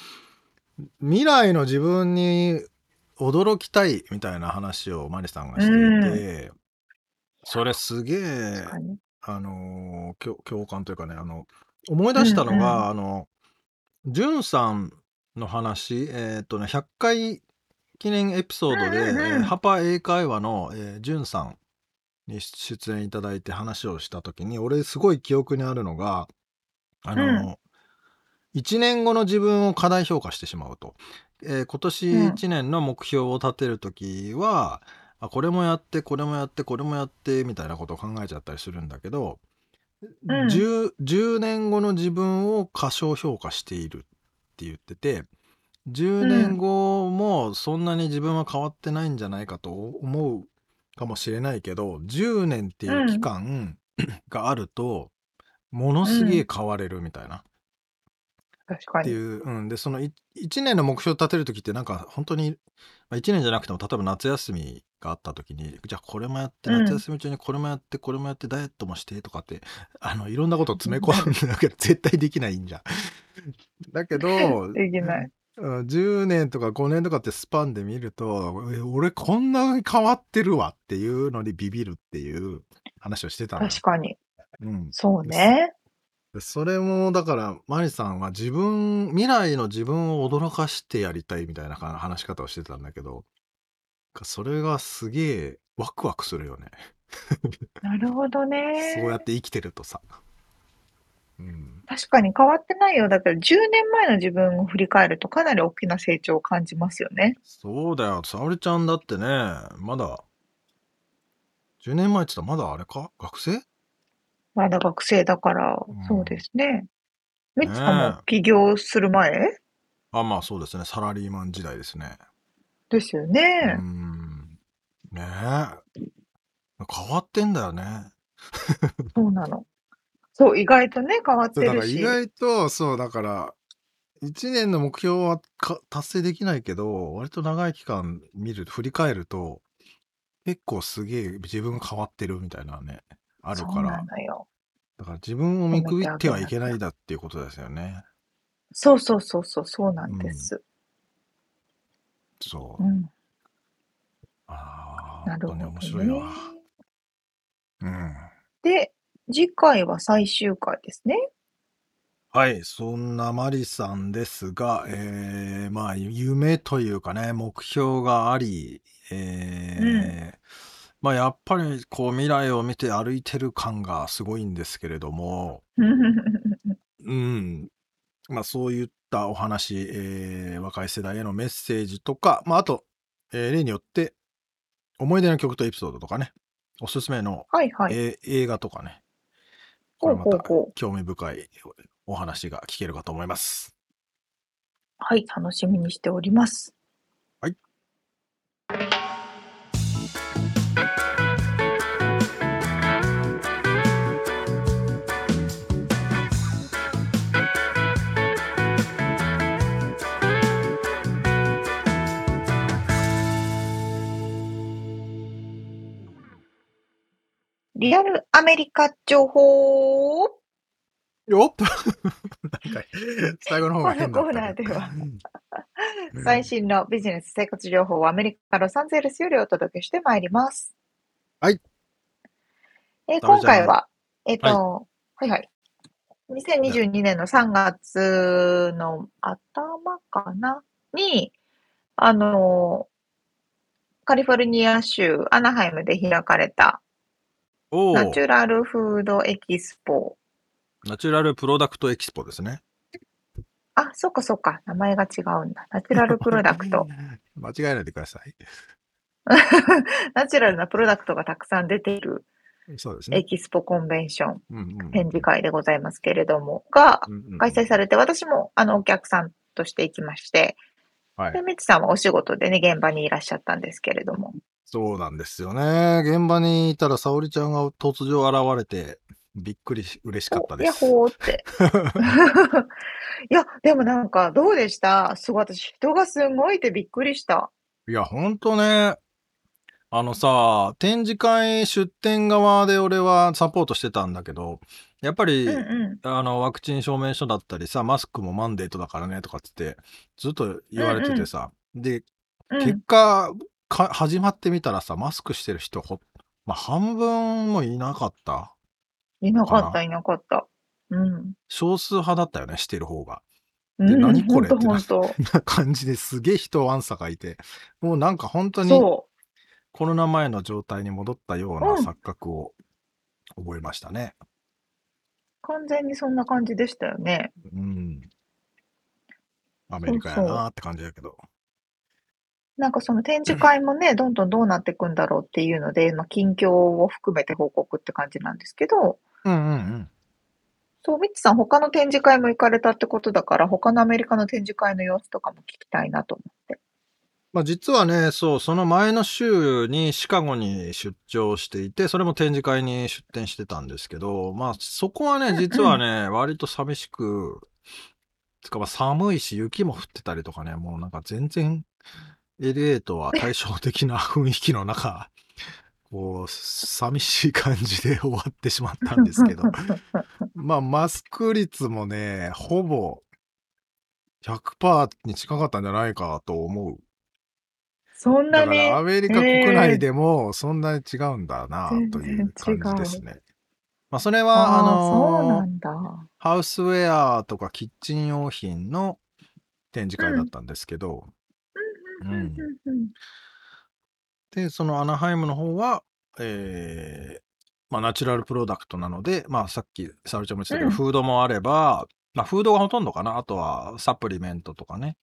未来の自分に驚きたいみたいな話をマリさんがしていて、それすげえ確、かに。あのー共共感というかね、あの、思い出したのが、うんうんあの、じゅんさんの話、えーっとね、100回記念エピソードで、うんうんハパ英会話の、えー、じゅんさんに出演いただいて話をしたときに、俺すごい記憶にあるのが、あの、1年後の自分を過大評価してしまうと。えー今年うん1年の目標を立てるときは、あこれもやって、これもやって、これもやって、みたいなことを考えちゃったりするんだけど、うん 10, 10年後の自分を過小評価しているって言ってて、10年後もそんなに自分は変わってないんじゃないかと思うかもしれないけど、10年っていう期間 があると、ものすげえ変われるみたいな。確かに。っていう、うん、でその1年の目標を立てる時ってなんか本当に、まあ、1年じゃなくても例えば夏休みがあった時にじゃあこれもやってうん夏休み中にこれもやってこれもやってダイエットもしてとかってあのいろんなことを詰め込んだけど絶対できないんじゃん。だけど、できない。うん10年とか5年とかってスパンで見るとえ俺こんなに変わってるわっていうのにビビるっていう話をしてたのよ。確かに。うん、そうね。でそれもだからマリさんは自分未来の自分を驚かしてやりたいみたいなか話し方をしてたんだけどそれがすげえワクワクするよね なるほどね。そうやって生きてるとさ、うん、確かに変わってないよ。だから10年前の自分を振り返るとかなり大きな成長を感じますよね。そうだよ沙織ちゃんだってねまだ10年前って言ったらまだあれか？学生？まだ学生だからうん、そうですね。ミッツさんねも起業する前？あ、まあそうですね。サラリーマン時代ですね。ですようね。ん。ねえ。変わってんだよね。そうなの。そう、意外とね、変わってそうだかるし。ら意外と、そう、だから、1年の目標はか達成できないけど、割と長い期間見る、振り返ると、結構すげえ自分が変わってるみたいなね、あるから。だから自分を見くびってはいけないだっていうことですよね。そうそうそうそう、そうなんです。そう。うん。ああ、なるほど、本当に面ね。白いわ。うん。で、次回は最終回ですね。はい、そんなマリさんですが、えー、まあ、夢というかね、目標があり、えーまあ、やっぱりこう未来を見て歩いてる感がすごいんですけれども、うん、まあ、そういったお話、えー若い世代へのメッセージとか、まあ、あと、えー例によって、思い出の曲とエピソードとかね、おすすめの、はいはい。えー映画とかね、これまた。興味深いお話が聞けるかと思います。はい、楽しみにしております。はい。リアルアメリカ情報よっ。最後の方が変だこのコーナーでは。うん。最新のビジネス生活情報をアメリカ・ロサンゼルスよりお届けしてまいります。はい。えー今回は、えっ、と、はい、はい2022年の3月の頭かな？に、あの、カリフォルニア州アナハイムで開かれたNatural Food Expo。 Natural Product Expo ですね。あ、そっかそっか。名前が違うんだ。 Natural Product。間違えないでください。ナチュラルなプロダクトがたくさん出ているそうですね。エキスポコンベンションうんうん展示会でございますけれども、が開催されて、私もあのお客さんとして行きまして、はいで、ミツさんはお仕事でね、現場にいらっしゃったんですけれども。そうなんですよね。現場にいたら沙織ちゃんが突如現れて、びっくりし、嬉しかったです。ホーって。いや、でもなんか、どうでした？すごい、私、人がすごいいてびっくりした。いや、ほんとね。あのさ、展示会出展側で俺はサポートしてたんだけど、やっぱり、うんうあの、ワクチン証明書だったりさ、マスクもマンデートだからねとかっつって、ずっと言われててさ、で、ん。う結ん。果か、始まってみたらさ、マスクしてる人ほ、まあ、半分もいなかった。いなかった、いなかった。うん。少数派だったよね、してる方が。うん、何これ？ってな。な感じですげえ人わんさかいて、もうなんか本当にそコロナ前の状態に戻ったよううなん錯覚を覚えましたね。う。完全にそんな感じでしたよね。うん。アメリカやなーって感じだけど。なんかその展示会もね、どんどんどうなっていくんだろうっていうので、まあ、近況を含めて報告って感じなんですけど、うんうんうん。そう、ミッチさん他の展示会も行かれたってことだから、他のアメリカの展示会の様子とかも聞きたいなと思って。まあ実はね、そう、その前の週にシカゴに出張していて、それも展示会に出展してたんですけど、まあそこはね、実はね、割と寂しく、つかまあ寒いし雪も降ってたりとかね、もうなんか全然 LA とは対照的な雰囲気の中、こう、寂しい感じで終わってしまったんですけど、まあマスク率もね、ほぼ100%に近かったんじゃないかと思う。そんなに？だからアメリカ国内でもそんなに違うんだな全という感じですね。まあそれはあの。ハウスウェアとかキッチン用品の展示会だったんですけど、うんうんうんでそのアナハイムの方は、えーまあ、ナチュラルプロダクトなので、まあ、さっき沙織ちゃんも言ってたけど、うん。フードもあれば、まあ、フードがほとんどかな。あとはサプリメントとかね。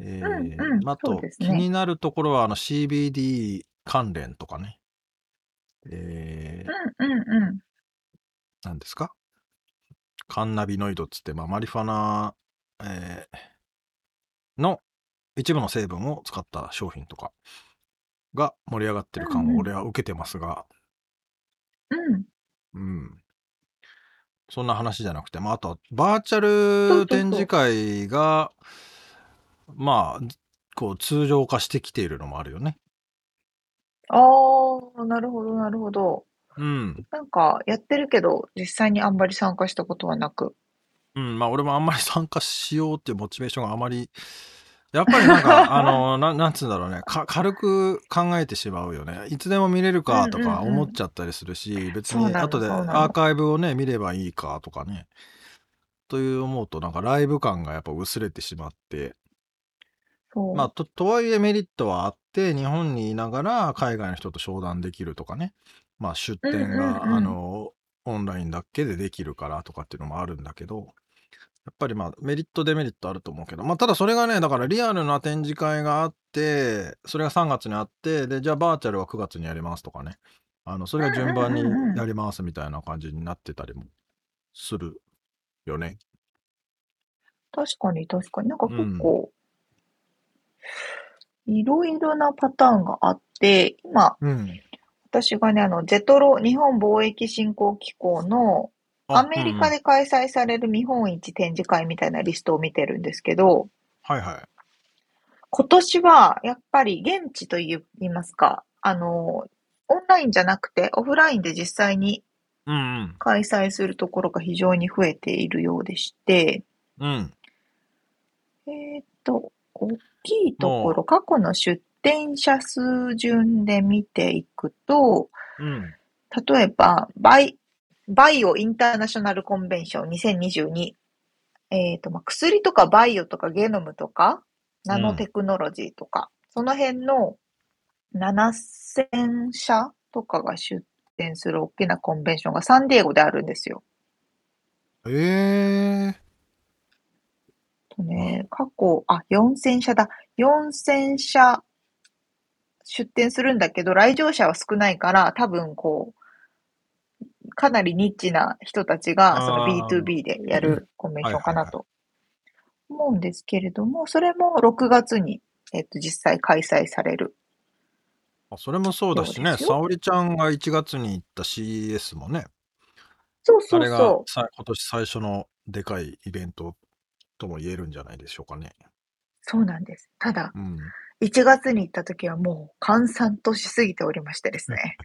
えーうんうん。まあ、あと、ね。気になるところはあの CBD 関連とかね。えーうんうんうん。何ですか？カンナビノイドっつって、まあ、マリファナ、えーの一部の成分を使った商品とかが盛り上がってる感を俺は受けてますが、うん。うん。そんな話じゃなくて、まあ、あとはバーチャル展示会が、まあ、こう通常化してきているのもあるよね。ああ、なるほど、なるほど。うん。なんか、やってるけど、実際にあんまり参加したことはなく。うん、まあ俺もあんまり参加しようっていうモチベーションがあまり、やっぱりなんか、あの、ななんつうんだろうねか、軽く考えてしまうよね。いつでも見れるかとか思っちゃったりするし、別そうなのに後でそうなのアーカイブをね、見ればいいかとかね。という思うと、なんかライブ感がやっぱ薄れてしまって。まあ、と、とはいえメリットはあって、日本にいながら海外の人と商談できるとかね。まあ、出店が、うんうんうんあの、オンラインだけでできるからとかっていうのもあるんだけど、やっぱりまあ、メリット、デメリットあると思うけど、まあ、ただそれがね、だからリアルな展示会があって、それが3月にあって、で、じゃあバーチャルは9月にやりますとかね。あの、それが順番にやりますみたいな感じになってたりもするよね。確かに、確かに。なんか結構、いろいろなパターンがあって、今、うん。私がね、あの、ジェトロ、日本貿易振興機構の、あアメリカで開催される見本市展示会みたいなリストを見てるんですけど、はいはい。今年はやっぱり現地と言いますか、あの、オンラインじゃなくてオフラインで実際にうん開催するところが非常に増えているようでして、うん。うん。えーっと、大きいところ、過去の出展者数順で見ていくと、うん。例えば、バイ、 BIO International Convention 2022。えっと、まあ、薬とかバイオとかゲノムとか、ナノテクノロジーとか、その辺の7000社とかが出展する大きなコンベンションがサンディエゴであるんですよ。ええとね、過去、あ、4000社だ。4000社出展するんだけど、来場者は少ないから、多分こう、かなりニッチな人たちが、そのあー B2B でやるコンベンションかなと思うんですけれども、それも6月に、えっと、実際開催される。あそれもそうだしね、沙織ちゃんが1月に行った CES もね、そうそうそう。さ今年最初のでかいイベントとも言えるんじゃないでしょうかね。そうなんです。ただ、うん。1月に行った時はもう閑散としすぎておりましてですね。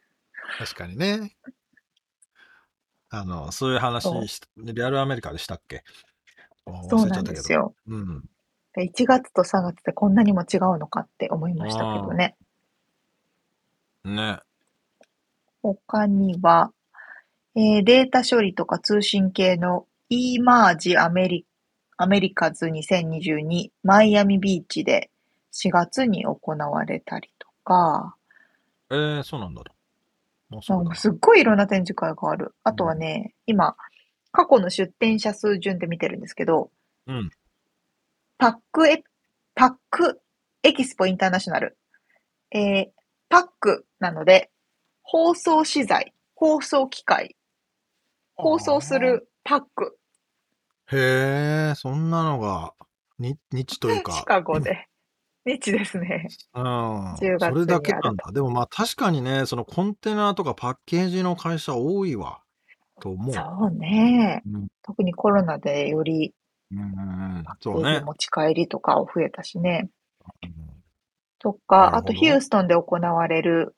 確かにね。あの、そういう話そうしリアルアメリカでしたっけ？そうなんです。よ。忘れちゃったけどうん。で1月と3月ってこんなにも違うのかって思いましたけどね。ね。他には、えーデータ処理とか通信系の eMerge アメリアメリカズ2022マイアミビーチで4月に行われたりとか、えー、そうなんだ。そうんだなかすっごいいろんな展示会がある。あとはね、今、過去の出展者数順で見てるんですけど、うん。パックエ、パックエキスポインターナショナル。えーパックなので、放送資材、放送機械、放送するパック、へえ、そんなのが、に、日というか。シカゴで。日ですね。うん。10月それだけなんだ。でもまあ確かにね、そのコンテナとかパッケージの会社多いわ。と思う。そうね。うん。特にコロナでよりうんそうね。持ち帰りとかを増えたしね。うんとなか、あとヒューストンで行われる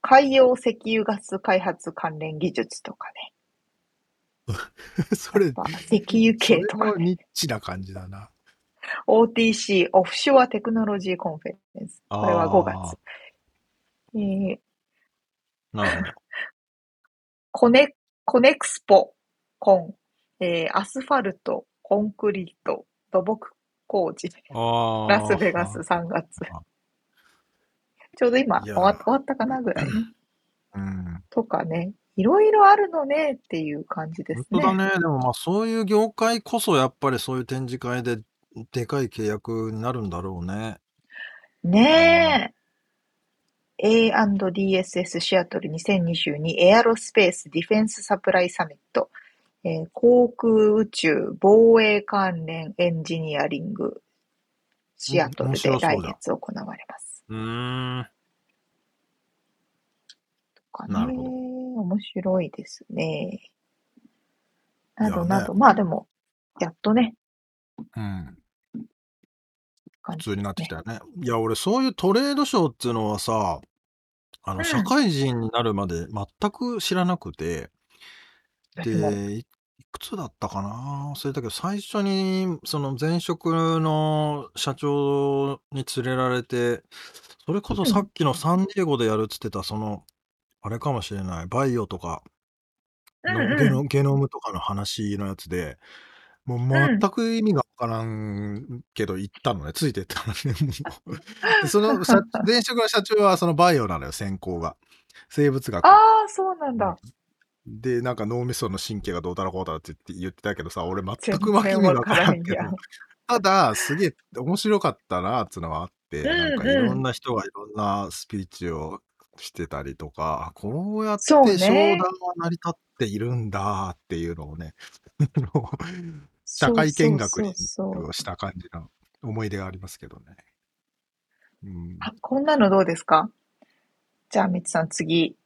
海洋石油ガス開発関連技術とかね。それ、石油系とかね。もニッチな感じだな。OTC、 Offshore Technology Conference。これは5月。えー、なるほど。コネ、コネクスポ、コン、えー、アスファルト、コンクリート、土木工事。ラスベガス3月。ちょうど今終わ終わったかなぐらいね。うん。とかね。いろいろあるのねっていう感じですね。本当だね。でもまあそういう業界こそやっぱりそういう展示会ででかい契約になるんだろうね。ねえ。A&DSS シアトル2022エアロスペースディフェンスサプライサミット、えー航空宇宙防衛関連エンジニアリングシアトルでうん面白そうだ来月行われます。うーん。かねなるほど面白いですね。などなど、まあでも、やっとね、うん。感じ普通になってきたよね。いや、俺、そういうトレードショーっていうのはさ、あの、うん。社会人になるまで全く知らなくて、私もで、いいくつだったかな？忘れたけど、最初に、その前職の社長に連れられて、それこそさっきのサンディエゴでやるっつってた、その、あれかもしれない、バイオとかの、ゲノムとかの話のやつで、もう全く意味がわからんけど行ったのね、ついてったのね、もう。でその社前職の社長はそのバイオなのよ、専攻が。生物学。ああ、そうなんだ。で、なんか脳みその神経がどうだろうこうだって言ってたけどさ、俺全全く意味がわかんけどただ、すげえ面白かったな、つうのがあって、うんうんなんかいろんな人がいろんなスピーチをしてたりとか、こうやって商談は成り立っているんだっていうのをね、社会見学にした感じの思い出がありますけどね。うん、あ、こんなのどうですか？じゃあ、みつさん次、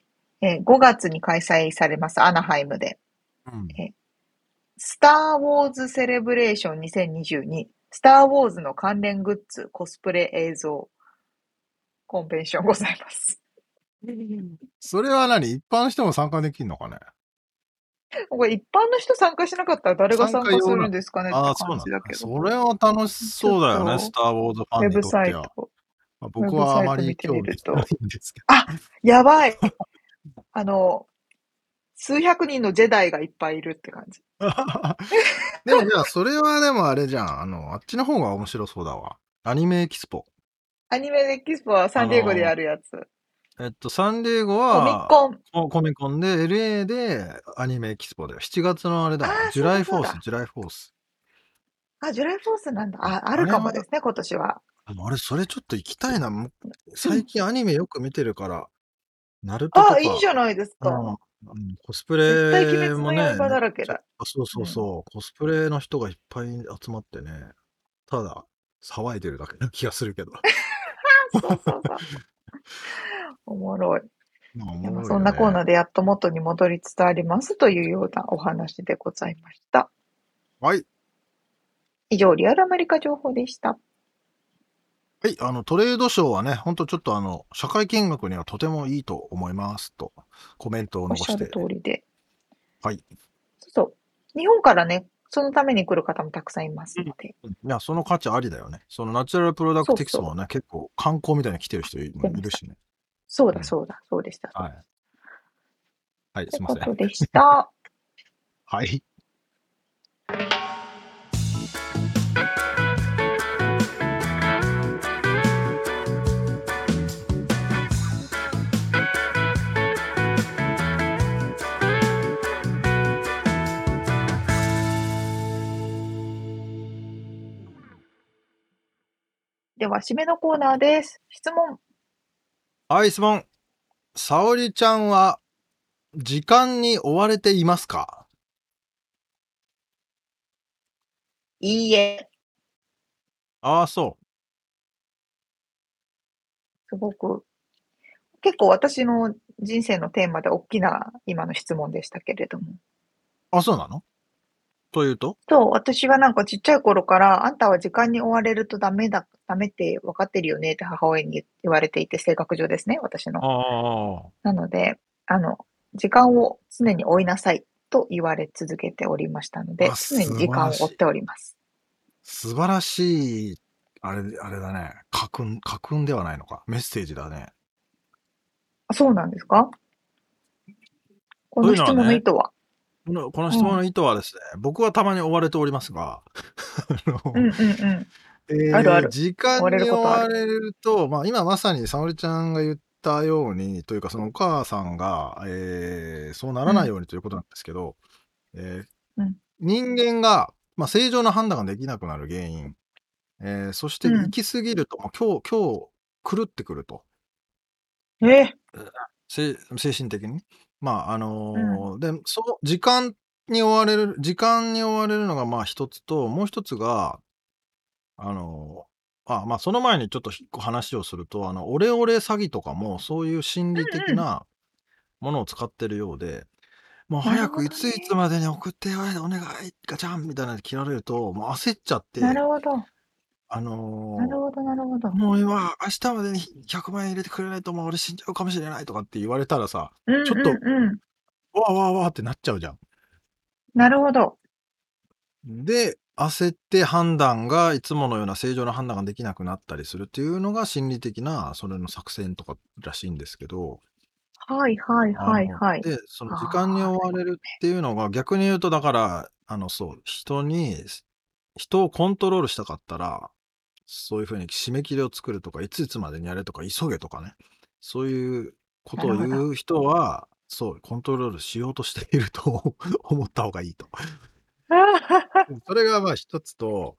えー5月に開催されます、アナハイムで。うん。スター・ウォーズ・セレブレーション2022、スター・ウォーズの関連グッズ、コスプレ映像、コンベンションございます。それは何？一般の人も参加できるのかね？これ一般の人参加しなかったら誰が参加するんですかねってああ、そうなんだ。けど。それは楽しそうだよね、スター・ウォーズファンにとっては。ト。まあ、僕はあまり興味見てみるとないんですけど。やばい あの、数百人のジェダイがいっぱいいるって感じ。でもじゃあ、それはでもあれじゃん。あの、あっちの方が面白そうだわ。アニメエキスポ。アニメエキスポはサンディエゴでやるやつ。えっと、サンディエゴコミは、コン。ココミコンで、LA でアニメエキスポだよ。7月のあれだ。 July Fourth、July Fourth。あ、 July Fourth なんだ。あ、あるかもですね、今年は。あれ、それちょっと行きたいな。最近アニメよく見てるから、ナルトとか。あ、いいじゃないですか。うんうんコスプレもね。だらけだ。あそうそうそう、コスプレの人がいっぱい集まってね。ただ、騒いでるだけな気がするけど。そうそうそう。おもろい。まあ、ろいよねそんなコーナーでやっと元に戻りつつありますというようなお話でございました。はい。以上、リアルアメリカ情報でした。はい、あの、トレードショーはね、ほんとちょっとあの、社会見学にはとてもいいと思いますと、コメントをおっ残してしゃる。通りで。はい。そうそう。日本からね、そのために来る方もたくさんいますので。いや、その価値ありだよね。そのナチュラルプロダクトテキストもね、結構観光みたいに来てる人いいるしね。そうだ、そうだ、そうでした。はい。はい、というすいません。ことでした。はい。では、締めのコーナーです。質問。はい、質問。沙織ちゃんは、時間に追われていますか？いいえ。ああ、そすごく、結構私の人生のテーマで大きな今の質問でしたけれども。う。あ、そうなの？というと？そう、私はなんかちっちゃい頃から、あんたは時間に追われるとダメだ、ダメって分かってるよねって母親に言言われていて、性格上ですね、私の。なので、あの、時間を常に追いなさいと言われ続けておりましたのであ、常に時間を追っております。素晴らしい、あれ、あれだね。家訓、家訓ではないのか？メッセージだね。あそうなんですか？この質問の意図は？このこの質問の意図はですね、僕はたまに追われておりますが、時間に追われると、まあ今まさに沙織ちゃんが言ったように、というかそのお母さんが、えーそうならないようにということなんですけど、えーうん。人間が、まあ、正常な判断ができなくなる原因、えーそしてうん。行き過ぎると、もう今日、今日狂ってくると。え？精精神的に。まあ、あのーで、そう、時間に追われる、時間に追われるのがまあ一つと、もう一つが、あのーあ、まあその前にちょっと一個話をすると、あの、オレオレ詐欺とかもそういう心理的なものを使ってるようで、もう早なるほどねくいついつまでに送ってよ、お願い、ガチャンみたいなので切られると、もう焦っちゃって、なるほど。あなるほど、なるほど。もう今、明日までに100万円入れてくれないと、もう俺死んじゃうかもしれないとかって言われたらさ、うんちょっとうんうん。わーわーわーってなっちゃうじゃん。なるほど。で、焦って判断が、いつものような正常な判断ができなくなったりするっていうのが心理的な、それの作戦とからしいんですけど、はいはいはいはい。で、その時間に追われるっていうのが、逆に言うと、だから、あの、そう、人に、人をコントロールしたかったら、そういうふうに締め切りを作るとか、いついつまでにやれとか、急げとかね、そういうことを言う人は、そう、コントロールしようとしていると思 った方がいいと。それがまあ一つと、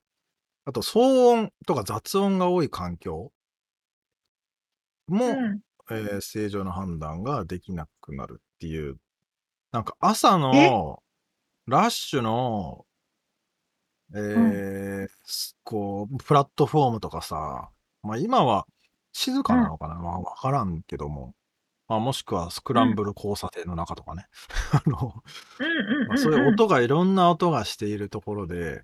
あと騒音とか雑音が多い環境も、うん。えー正常な判断ができなくなるっていう、なんか朝え？のラッシュの、えーすこう、プラットフォームとかさ、まあ今は静かなのかな、まあわからんけども、まあもしくはスクランブル交差点の中とかね、あの、まあ、そういう音がいろんな音がしているところで、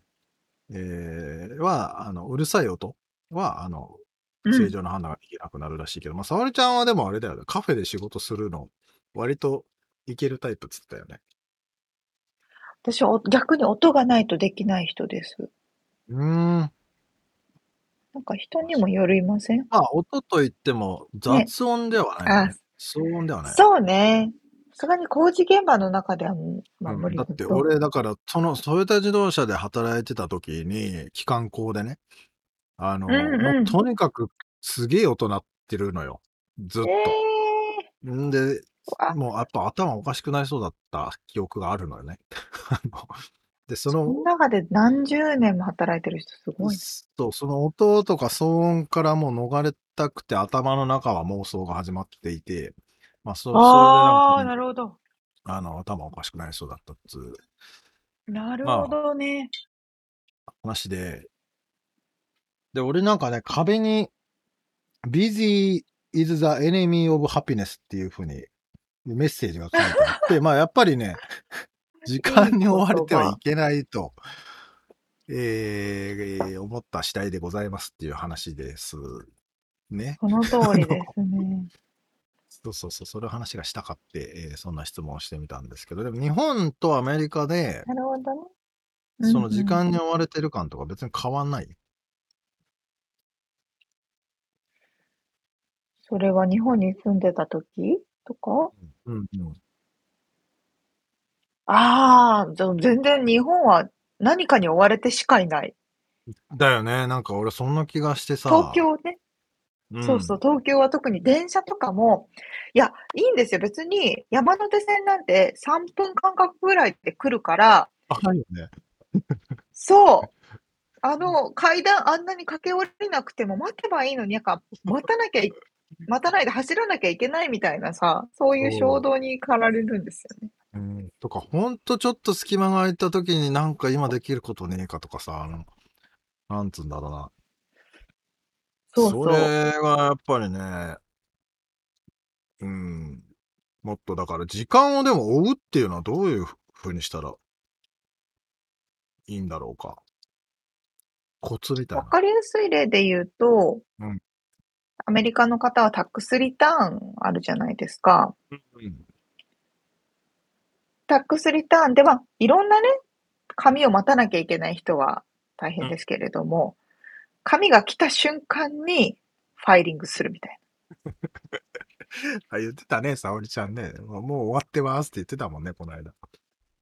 えーは、あの、うるさい音は、あの、うん。正常な判断ができなくなるらしいけど、まあ、沙織ちゃんはでもあれだよね、カフェで仕事するの、割といけるタイプっつったよね。私はお逆に音がないとできない人です。うーん。なんか人にもよりません？まあ、音といっても雑音ではない、ね。騒音ではない。そうね。さすがに工事現場の中では、まあうん無理だけど。だって俺、だから、その、トヨタ自動車で働いてた時に、機関工でね、あの、うんうんとにかくすげえ音鳴ってるのよ。ずっと。えんで、あもうやっぱ頭おかしくなりそうだった記憶があるのよね。あので、そー、そのの、中で何十年も働いてる人すごいね。そう、その音とか騒音からもう逃れたくて頭の中は妄想が始まっていて、まあ、そう、ああ、それでなんかね、なるほど。あの、頭おかしくなりそうだったっつうなるほどね。話で、で、俺なんかね、壁に、busy is the enemy of happiness っていう風にメッセージが書いてあって、まあやっぱりね、時間に追われてはいけないと、えー思った次第でございますっていう話です。ね。その通りですね。そうそうそう、それ話がしたかって、えーそんな質問をしてみたんですけど、でも日本とアメリカで、なるほどね。その時間うんに追われてる感とか別に変わんない？それは日本に住んでた時？とか？うんうん。ああ、じゃあ全然日本は何かに追われてしかいない。だよね。なんか俺そんな気がしてさ。東京ね。うんそうそう、東京は特に電車とかも、いや、いいんですよ。別に山手線なんて3分間隔ぐらいで来るから、高いよね。そう。あの、階段あんなに駆け下りなくても待てばいいのに、なんか待たなきゃい、待たないで走らなきゃいけないみたいなさ、そういう衝動に駆られるんですよね。うん。とか、ほんとちょっと隙間が空いた時になんか今できることねえかとかさ、あの、なんつうんだろうな。そうそう。れはやっぱりね、うん。もっとだから時間をでも追うっていうのはどういうふうにしたらいいんだろうか。コツみたいな。わかりやすい例で言うと、うんアメリカの方はタックスリターンあるじゃないですか。うんタックスリターンでは、いろんなね、紙を待たなきゃいけない人は大変ですけれども、紙が来た瞬間にファイリングするみたい あ、言ってたね、沙織ちゃんね。もう終わってますって言ってたもんね、この間。な。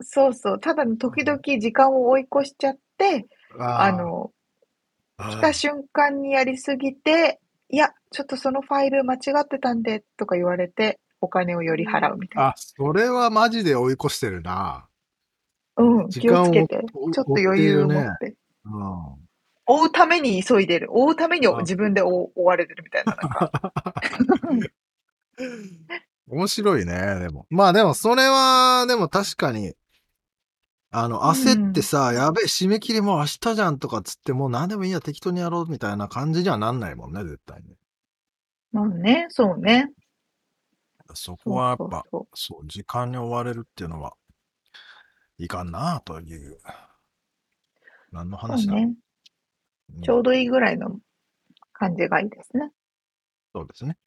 そうそう。ただの時々時間を追い越しちゃって、ああの、あ来た瞬間にやりすぎて、いや、ちょっとそのファイル間違ってたんで、とか言われて、お金をより払うみたいな。あ、それはマジで追い越してるな。うん、気ををつけて。追ちょっと余裕を持追って。うん。追うために急いでる。追うためにあ自分で追追われてるみたいな。なんか面白いね、でも。まあでも、それは、でも確かに、あの、焦ってさ、やべえ、締め切りもう明日じゃんとかっつって、もう何でもいいや、適当にやろうみたいな感じにはなんないもんね、絶対に。まあね、そうね。そこはやっぱ、そう時間に追われるっていうのは、いかんなという。何の話だ、ね。うんちょうどいいぐらいの感じがいいですね。そうですね。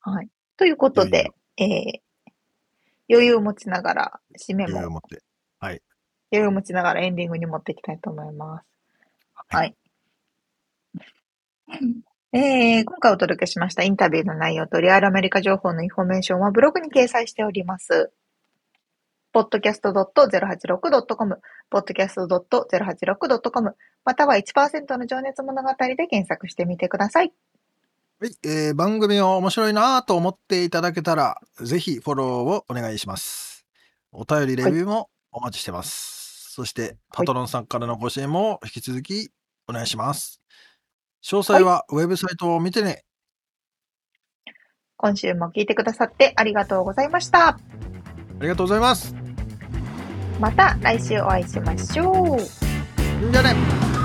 はい。ということで、えー余裕を持ちながら、締めも余裕を持って。余裕を持ちながらエンディングに持っていきたいと思います。はい。えー今回お届けしましたインタビューの内容とリアルアメリカ情報のインフォメーションはブログに掲載しております。podcast.086.com、podcast.086.com、または1%の情熱物語で検索してみてください。はい、えー番組を面白いなと思っていただけたら、ぜひフォローをお願いします。お便り、レビューもお待ちしてます。そして、パトロンさんからのご支援も引き続きお願いします。詳細はウェブサイトを見てね。今週も聞いてくださってありがとうございました。ありがとうございます。また来週お会いしましょう。じゃあね。